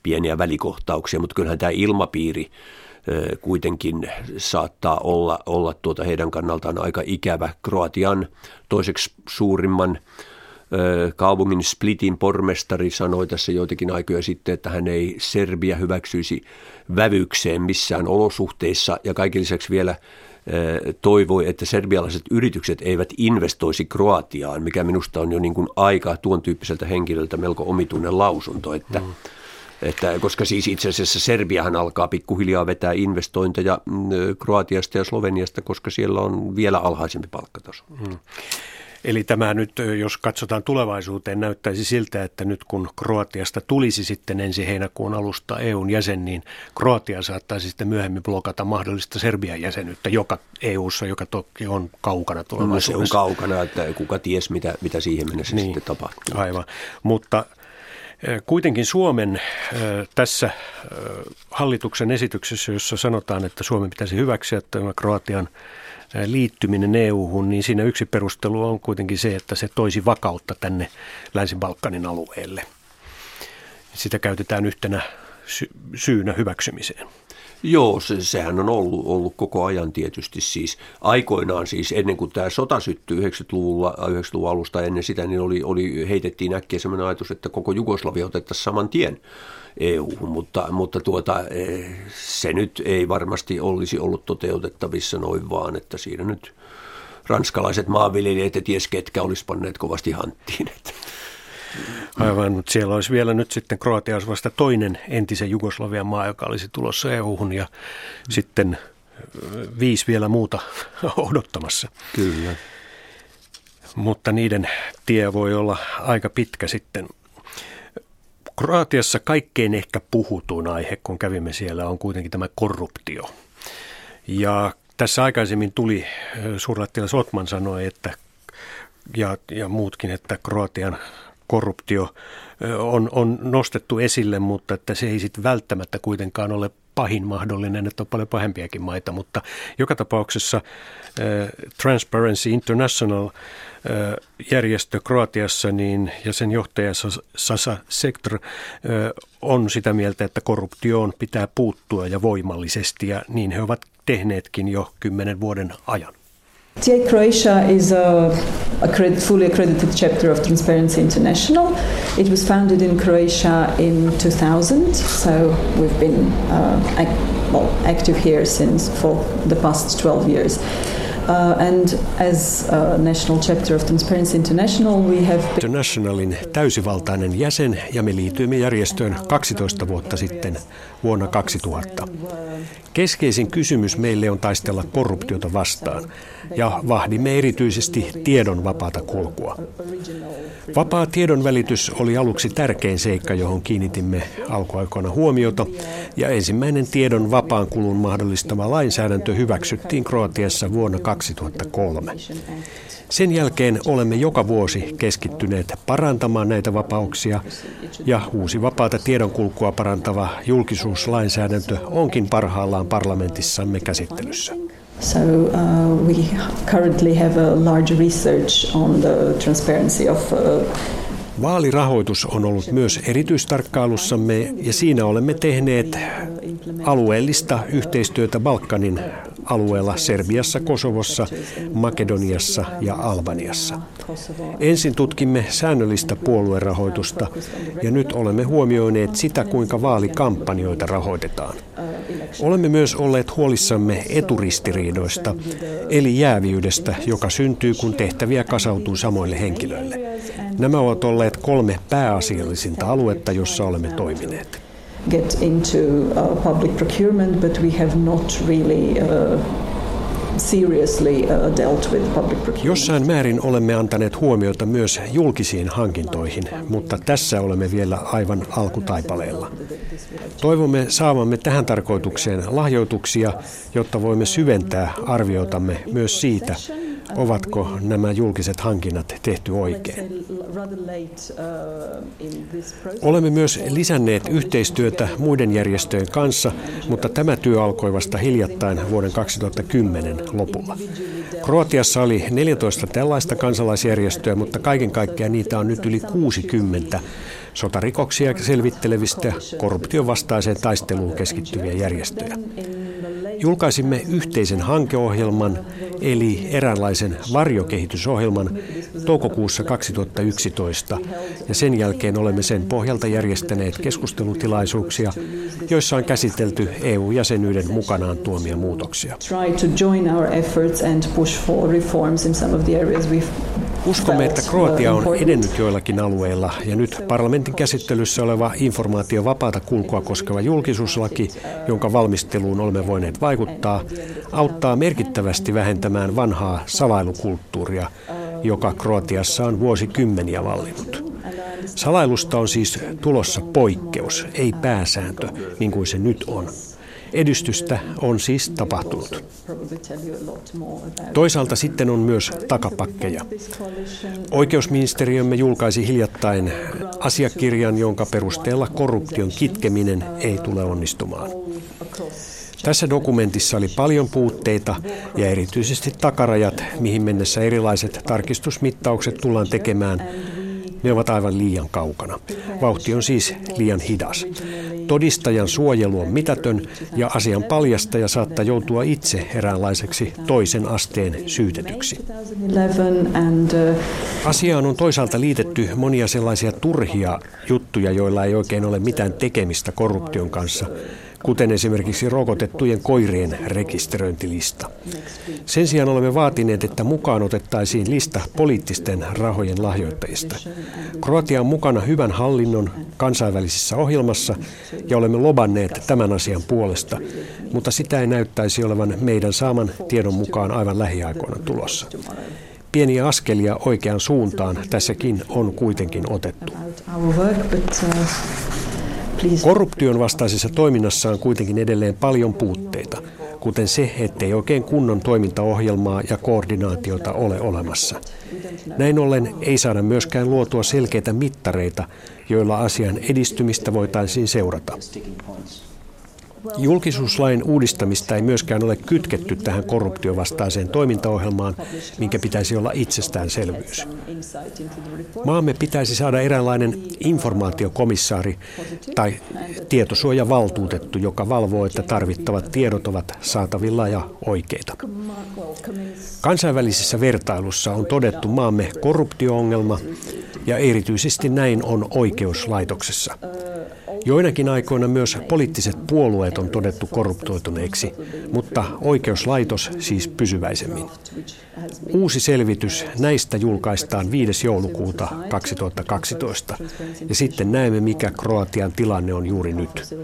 Speaker 4: pieniä välikohtauksia, mutta kyllähän tämä ilmapiiri kuitenkin saattaa olla, olla tuota heidän kannaltaan aika ikävä. Kroatian toiseksi suurimman kaupungin Splitin pormestari sanoi tässä joitakin aikoja sitten, että hän ei Serbia hyväksyisi vävykseen missään olosuhteissa ja kaiken lisäksi vielä toivoi, että serbialaiset yritykset eivät investoisi Kroatiaan, mikä minusta on jo niin kuin aika tuon tyyppiseltä henkilöltä melko omituinen lausunto, että mm Että, koska siis itse asiassa Serbiahan alkaa pikkuhiljaa vetää investointeja mm, Kroatiasta ja Sloveniasta, koska siellä on vielä alhaisempi palkkataso. Hmm.
Speaker 3: Eli tämä nyt, jos katsotaan tulevaisuuteen, näyttäisi siltä, että nyt kun Kroatiasta tulisi sitten ensi heinäkuun alusta EUn jäsen, niin Kroatia saattaisi sitten myöhemmin blokata mahdollista Serbian jäsenyyttä joka EUssa, joka toki on kaukana tulevaisuudessa.
Speaker 4: No se on kaukana, että kuka ties mitä, mitä siihen mennessä niin, sitten tapahtuu.
Speaker 3: Aivan, mutta Kuitenkin Suomen tässä hallituksen esityksessä, jossa sanotaan, että Suomen pitäisi hyväksyä tämä Kroatian liittyminen EU-hun, niin siinä yksi perustelu on kuitenkin se, että se toisi vakautta tänne Länsi-Balkanin alueelle. Sitä käytetään yhtenä syynä hyväksymiseen.
Speaker 4: Joo, se, sehän on ollut, ollut koko ajan tietysti siis. Aikoinaan siis ennen kuin tämä sota syttyi 90-luvulla, 90-luvun alusta ennen sitä, niin oli, oli, heitettiin äkkiä sellainen ajatus, että koko Jugoslavia otettaisiin saman tien eu mutta, mutta tuota, e, se nyt ei varmasti olisi ollut toteutettavissa noin vaan, että siinä nyt ranskalaiset maanviljelijät ja ties ketkä olisi panneet kovasti hanttiin.
Speaker 3: Aivan, mutta siellä olisi vielä nyt sitten Kroatia olisi vasta toinen entisen Jugoslavian maa, joka olisi tulossa EU-hun ja mm. sitten viisi vielä muuta odottamassa.
Speaker 4: Kyllä.
Speaker 3: Mutta niiden tie voi olla aika pitkä sitten. Kroatiassa kaikkein ehkä puhutuin aihe, kun kävimme siellä, on kuitenkin tämä korruptio. Ja tässä aikaisemmin tuli, suurlähettiläs Otman sanoi, että ja, ja muutkin, että Kroatian korruptio on, on nostettu esille, mutta että se ei sitten välttämättä kuitenkaan ole pahin mahdollinen, että on paljon pahempiakin maita, mutta joka tapauksessa Transparency International järjestö Kroatiassa niin, ja sen johtaja Sasa Sektor on sitä mieltä, että korruptioon pitää puuttua ja voimallisesti ja niin he ovat tehneetkin jo kymmenen vuoden ajan.
Speaker 7: TA Croatia is a, a fully accredited chapter of Transparency International. It was founded in Croatia in 2000, so we've been uh, well, active here since for the past 12 years. Uh, and as a national chapter of Transparency International, we have been...
Speaker 3: Internationalin täysivaltainen jäsen ja me liityimme järjestöön 12 vuotta sitten vuonna 2000. Keskeisin kysymys meille on taistella korruptiota vastaan ja vahdimme erityisesti tiedon vapaata kulkua. Vapaa tiedonvälitys oli aluksi tärkein seikka, johon kiinnitimme alkuaikoina huomiota, ja ensimmäinen tiedon vapaan kulun mahdollistava lainsäädäntö hyväksyttiin Kroatiassa vuonna 2003. Sen jälkeen olemme joka vuosi keskittyneet parantamaan näitä vapauksia ja uusi vapaata tiedonkulkua parantava julkisuuslainsäädäntö onkin parhaillaan parlamentissamme käsittelyssä.
Speaker 7: So uh, we currently have a large research on the transparency of uh,
Speaker 3: Vaalirahoitus on ollut myös erityistarkkailussamme ja siinä olemme tehneet alueellista yhteistyötä Balkanin alueella Serbiassa, Kosovossa, Makedoniassa ja Albaniassa. Ensin tutkimme säännöllistä puoluerahoitusta ja nyt olemme huomioineet sitä, kuinka vaalikampanjoita rahoitetaan. Olemme myös olleet huolissamme eturistiriidoista, eli jääviydestä, joka syntyy, kun tehtäviä kasautuu samoille henkilöille. Nämä ovat olleet kolme pääasiallisinta aluetta, jossa olemme toimineet
Speaker 7: get into uh, public procurement, but we have not really uh, seriously uh, dealt with public procurement.
Speaker 3: Jossain määrin olemme antaneet huomiota myös julkisiin hankintoihin, mutta tässä olemme vielä aivan alkutaipaleella. Toivomme saavamme tähän tarkoitukseen lahjoituksia, jotta voimme syventää arviotamme myös siitä, Ovatko nämä julkiset hankinnat tehty oikein? Olemme myös lisänneet yhteistyötä muiden järjestöjen kanssa, mutta tämä työ alkoi vasta hiljattain vuoden 2010 lopulla. Kroatiassa oli 14 tällaista kansalaisjärjestöä, mutta kaiken kaikkiaan niitä on nyt yli 60 sotarikoksia selvittelevistä korruption vastaiseen taisteluun keskittyviä järjestöjä. Julkaisimme yhteisen hankeohjelman, eli eräänlaisen varjokehitysohjelman toukokuussa 2011, ja sen jälkeen olemme sen pohjalta järjestäneet keskustelutilaisuuksia, joissa on käsitelty EU-jäsenyyden mukanaan tuomia muutoksia. Uskomme, että Kroatia on edennyt joillakin alueilla ja nyt parlamentin käsittelyssä oleva informaatio vapaata kulkua koskeva julkisuuslaki, jonka valmisteluun olemme voineet vaikuttaa, auttaa merkittävästi vähentämään vanhaa salailukulttuuria, joka Kroatiassa on vuosikymmeniä vallinnut. Salailusta on siis tulossa poikkeus, ei pääsääntö, niin kuin se nyt on. Edistystä on siis tapahtunut. Toisaalta sitten on myös takapakkeja. Oikeusministeriömme julkaisi hiljattain asiakirjan, jonka perusteella korruption kitkeminen ei tule onnistumaan. Tässä dokumentissa oli paljon puutteita ja erityisesti takarajat, mihin mennessä erilaiset tarkistusmittaukset tullaan tekemään, ne ovat aivan liian kaukana. Vauhti on siis liian hidas. Todistajan suojelu on mitätön ja asian paljastaja saattaa joutua itse eräänlaiseksi toisen asteen syytetyksi. Asiaan on toisaalta liitetty monia sellaisia turhia juttuja, joilla ei oikein ole mitään tekemistä korruption kanssa kuten esimerkiksi rokotettujen koirien rekisteröintilista. Sen sijaan olemme vaatineet, että mukaan otettaisiin lista poliittisten rahojen lahjoittajista. Kroatia on mukana hyvän hallinnon kansainvälisessä ohjelmassa ja olemme lobanneet tämän asian puolesta, mutta sitä ei näyttäisi olevan meidän saaman tiedon mukaan aivan lähiaikoina tulossa. Pieniä askelia oikeaan suuntaan tässäkin on kuitenkin otettu. Korruption vastaisessa toiminnassa on kuitenkin edelleen paljon puutteita, kuten se, ettei oikein kunnon toimintaohjelmaa ja koordinaatiota ole olemassa. Näin ollen ei saada myöskään luotua selkeitä mittareita, joilla asian edistymistä voitaisiin seurata. Julkisuuslain uudistamista ei myöskään ole kytketty tähän korruptiovastaiseen toimintaohjelmaan, minkä pitäisi olla itsestäänselvyys. Maamme pitäisi saada eräänlainen informaatiokomissaari tai tietosuojavaltuutettu, joka valvoo, että tarvittavat tiedot ovat saatavilla ja oikeita. Kansainvälisessä vertailussa on todettu maamme korruptioongelma ja erityisesti näin on oikeuslaitoksessa. Joinakin aikoina myös poliittiset puolueet on todettu korruptoituneiksi, mutta oikeuslaitos siis pysyväisemmin. Uusi selvitys näistä julkaistaan 5. joulukuuta 2012 ja sitten näemme, mikä Kroatian tilanne on juuri nyt.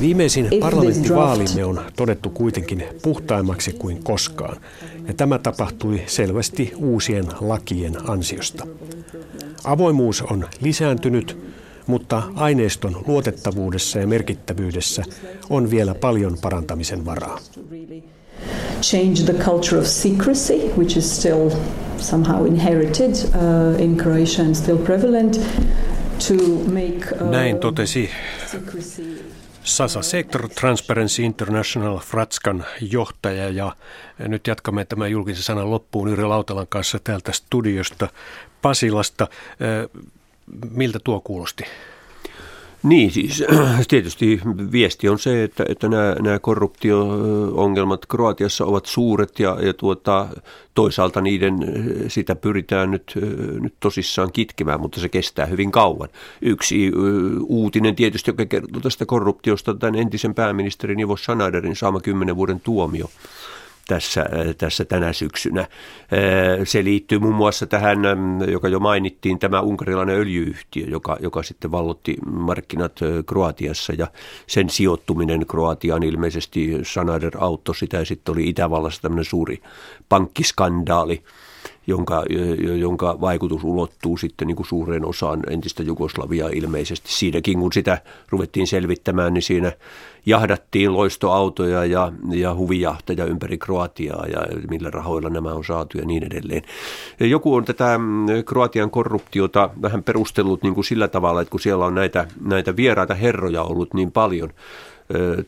Speaker 3: Viimeisin parlamenttivaalimme on todettu kuitenkin puhtaimmaksi kuin koskaan ja tämä tapahtui selvästi uusien lakien ansiosta. Avoimuus on lisääntynyt mutta aineiston luotettavuudessa ja merkittävyydessä on vielä paljon parantamisen varaa. Change the culture of secrecy, which is still somehow inherited uh, in Croatia and still prevalent, to make uh, Näin totesi Sasa Sector Transparency International Fratskan johtaja ja nyt jatkamme tämän julkisen sanan loppuun Yrjö Lautalan kanssa täältä studiosta Pasilasta. Miltä tuo kuulosti?
Speaker 4: Niin, siis tietysti viesti on se, että, että nämä, nämä korruptio-ongelmat Kroatiassa ovat suuret ja, ja tuota, toisaalta niiden sitä pyritään nyt, nyt tosissaan kitkemään, mutta se kestää hyvin kauan. Yksi uutinen tietysti, joka kertoo tästä korruptiosta, tämän entisen pääministerin Ivo Sanaderin saama kymmenen vuoden tuomio tässä, äh, tässä tänä syksynä. Äh, se liittyy muun muassa tähän, joka jo mainittiin, tämä unkarilainen öljyyhtiö, joka, joka sitten vallotti markkinat äh, Kroatiassa ja sen sijoittuminen Kroatiaan ilmeisesti Sanader auttoi sitä ja sitten oli Itävallassa tämmöinen suuri pankkiskandaali jonka, jonka vaikutus ulottuu sitten niin kuin suureen osaan entistä Jugoslaviaa ilmeisesti. Siinäkin, kun sitä ruvettiin selvittämään, niin siinä jahdattiin loistoautoja ja, ja huvijahteja ympäri Kroatiaa ja millä rahoilla nämä on saatu ja niin edelleen. Joku on tätä mm, Kroatian korruptiota vähän perustellut niin kuin sillä tavalla, että kun siellä on näitä, näitä vieraita herroja ollut niin paljon,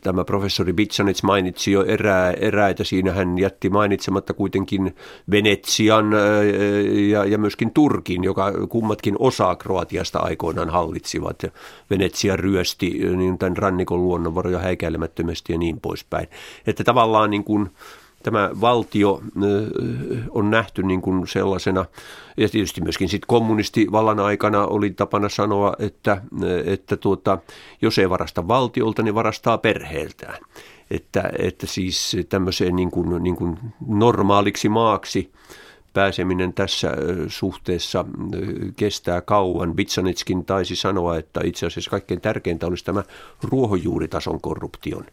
Speaker 4: Tämä professori Bitsanets mainitsi jo erää, eräitä. Siinä hän jätti mainitsematta kuitenkin Venetsian ja, ja myöskin Turkin, joka kummatkin osaa Kroatiasta aikoinaan hallitsivat. Venetsia ryösti niin tämän rannikon luonnonvaroja häikäilemättömästi ja niin poispäin. Että tavallaan niin kuin, tämä valtio on nähty niin kuin sellaisena, ja tietysti myöskin sitten kommunistivallan aikana oli tapana sanoa, että, että tuota, jos ei varasta valtiolta, niin varastaa perheeltään. Että, että siis tämmöiseen niin kuin, niin kuin normaaliksi maaksi pääseminen tässä suhteessa kestää kauan. Vitsanitskin taisi sanoa, että itse asiassa kaikkein tärkeintä olisi tämä ruohonjuuritason korruption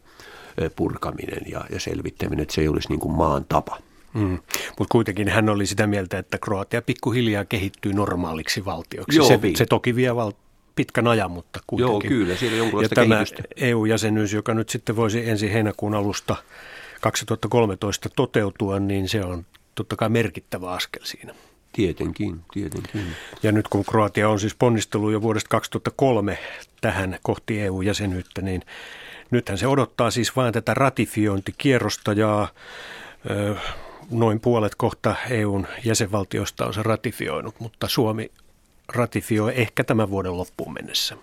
Speaker 4: purkaminen ja, ja selvittäminen, että se ei olisi niin kuin maan tapa.
Speaker 3: Mm. Mutta kuitenkin hän oli sitä mieltä, että Kroatia pikkuhiljaa kehittyy normaaliksi valtioksi.
Speaker 4: Joo,
Speaker 3: se, se toki vie val- pitkän ajan, mutta kuitenkin.
Speaker 4: Joo, kyllä, siellä jonkunlaista
Speaker 3: ja tämä
Speaker 4: kehitystä.
Speaker 3: EU-jäsenyys, joka nyt sitten voisi ensi heinäkuun alusta 2013 toteutua, niin se on totta kai merkittävä askel siinä.
Speaker 4: Tietenkin, tietenkin.
Speaker 3: Ja nyt kun Kroatia on siis ponnistellut jo vuodesta 2003 tähän kohti EU-jäsenyyttä, niin nythän se odottaa siis vain tätä ratifiointikierrosta ja ö, noin puolet kohta EUn jäsenvaltioista on se ratifioinut, mutta Suomi ratifioi ehkä tämän vuoden loppuun mennessä.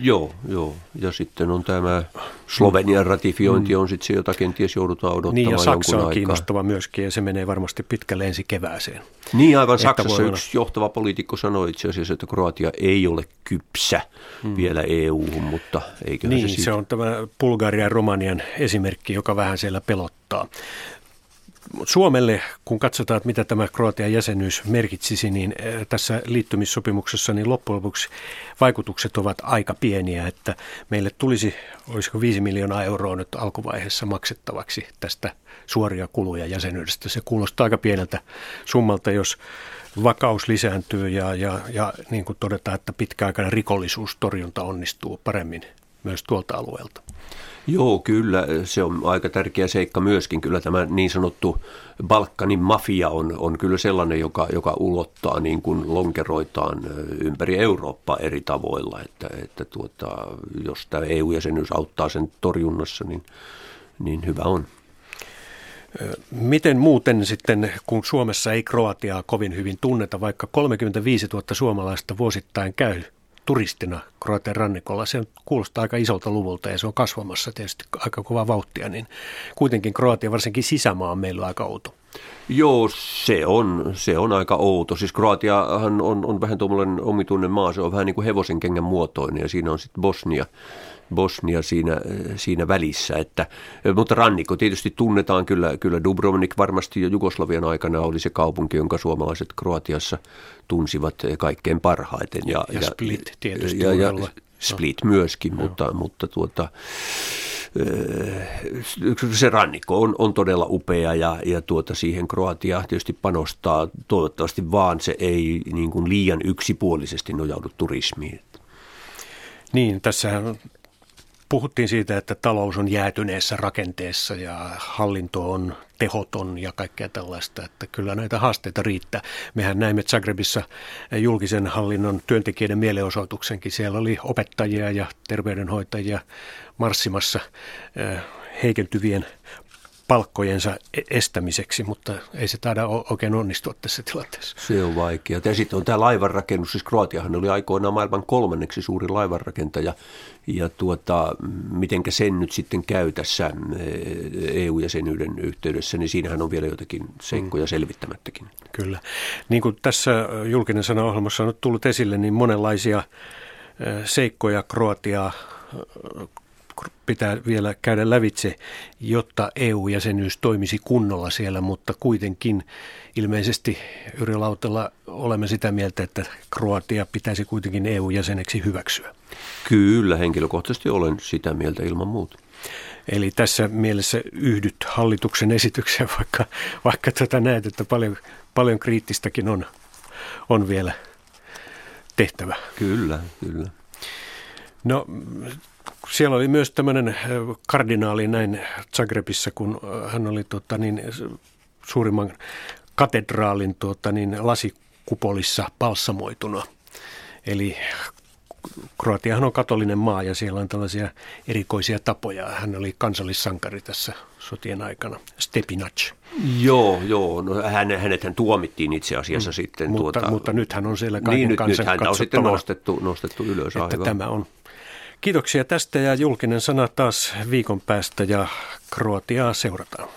Speaker 4: Joo, joo. Ja sitten on tämä Slovenian ratifiointi on sitten se, jota kenties joudutaan odottamaan
Speaker 3: Niin ja Saksa on
Speaker 4: aikaa.
Speaker 3: kiinnostava myöskin ja se menee varmasti pitkälle ensi kevääseen.
Speaker 4: Niin aivan
Speaker 3: Että
Speaker 4: Saksassa
Speaker 3: voi
Speaker 4: yksi johtava poliitikko sanoi itse asiassa, että Kroatia ei ole kypsä hmm. vielä EU-hun, mutta eikö
Speaker 3: Niin,
Speaker 4: se,
Speaker 3: se,
Speaker 4: siitä?
Speaker 3: on tämä Bulgarian ja Romanian esimerkki, joka vähän siellä pelottaa. Suomelle, kun katsotaan, että mitä tämä Kroatian jäsenyys merkitsisi, niin eh, tässä liittymissopimuksessa niin loppujen lopuksi vaikutukset ovat aika pieniä, että meille tulisi, olisiko 5 miljoonaa euroa nyt alkuvaiheessa maksettavaksi tästä suoria kuluja jäsenyydestä. Se kuulostaa aika pieneltä summalta, jos vakaus lisääntyy ja, ja, ja niin kuin todetaan, että pitkäaikainen rikollisuustorjunta onnistuu paremmin myös tuolta alueelta.
Speaker 4: Joo, kyllä. Se on aika tärkeä seikka myöskin. Kyllä tämä niin sanottu Balkanin mafia on, on kyllä sellainen, joka, joka ulottaa niin kuin lonkeroitaan ympäri Eurooppaa eri tavoilla. Että, että tuota, jos tämä EU-jäsenyys auttaa sen torjunnassa, niin, niin hyvä on.
Speaker 3: Miten muuten sitten, kun Suomessa ei Kroatiaa kovin hyvin tunneta, vaikka 35 000 suomalaista vuosittain käy turistina Kroatian rannikolla, se kuulostaa aika isolta luvulta ja se on kasvamassa tietysti aika kova vauhtia, niin kuitenkin Kroatia, varsinkin sisämaa on meillä aika outo.
Speaker 4: Joo, se on, se on aika outo. Siis Kroatiahan on, on vähän tuommoinen omituinen maa, se on vähän niin kuin hevosen kengän muotoinen ja siinä on sitten Bosnia, Bosnia siinä, siinä välissä. Että, mutta rannikko tietysti tunnetaan kyllä, kyllä Dubrovnik varmasti jo Jugoslavian aikana oli se kaupunki, jonka suomalaiset Kroatiassa tunsivat kaikkein parhaiten.
Speaker 3: Ja, ja Split tietysti.
Speaker 4: Ja, ja Split myöskin, no. mutta, mutta tuota, se rannikko on, on todella upea ja, ja tuota, siihen Kroatia tietysti panostaa. Toivottavasti vaan se ei niin kuin liian yksipuolisesti nojaudu turismiin.
Speaker 3: Niin, tässä puhuttiin siitä, että talous on jäätyneessä rakenteessa ja hallinto on tehoton ja kaikkea tällaista, että kyllä näitä haasteita riittää. Mehän näimme Zagrebissa julkisen hallinnon työntekijöiden mielenosoituksenkin. Siellä oli opettajia ja terveydenhoitajia marssimassa heikentyvien palkkojensa estämiseksi, mutta ei se taida oikein onnistua tässä tilanteessa.
Speaker 4: Se on vaikea. Ja sitten on tämä laivanrakennus, siis Kroatiahan oli aikoinaan maailman kolmanneksi suuri laivanrakentaja, ja tuota, mitenkä sen nyt sitten käy tässä EU-jäsenyyden yhteydessä, niin siinähän on vielä jotakin seikkoja selvittämättäkin.
Speaker 3: Kyllä. Niin kuin tässä julkinen sanaohjelmassa on tullut esille, niin monenlaisia seikkoja Kroatiaa pitää vielä käydä lävitse, jotta EU-jäsenyys toimisi kunnolla siellä, mutta kuitenkin ilmeisesti Yri Lautella olemme sitä mieltä, että Kroatia pitäisi kuitenkin EU-jäseneksi hyväksyä.
Speaker 4: Kyllä, henkilökohtaisesti olen sitä mieltä ilman muuta.
Speaker 3: Eli tässä mielessä yhdyt hallituksen esitykseen, vaikka, vaikka tätä näet, että paljon, paljon kriittistäkin on, on vielä tehtävä.
Speaker 4: Kyllä, kyllä.
Speaker 3: No siellä oli myös tämmöinen kardinaali näin Zagrebissa, kun hän oli tota, niin, suurimman katedraalin tuota, niin, lasikupolissa palsamoituna. Eli Kroatiahan on katolinen maa ja siellä on tällaisia erikoisia tapoja. Hän oli kansallissankari tässä sotien aikana, Stepinac.
Speaker 4: Joo, joo. No, hän, hänet tuomittiin itse asiassa mm. sitten.
Speaker 3: Mutta,
Speaker 4: tuota,
Speaker 3: mutta nyt hän on siellä kaiken
Speaker 4: niin, nyt,
Speaker 3: kansan
Speaker 4: nyt häntä on sitten nostettu, nostettu ylös.
Speaker 3: Että tämä on Kiitoksia tästä ja julkinen sana taas viikon päästä ja Kroatiaa seurataan.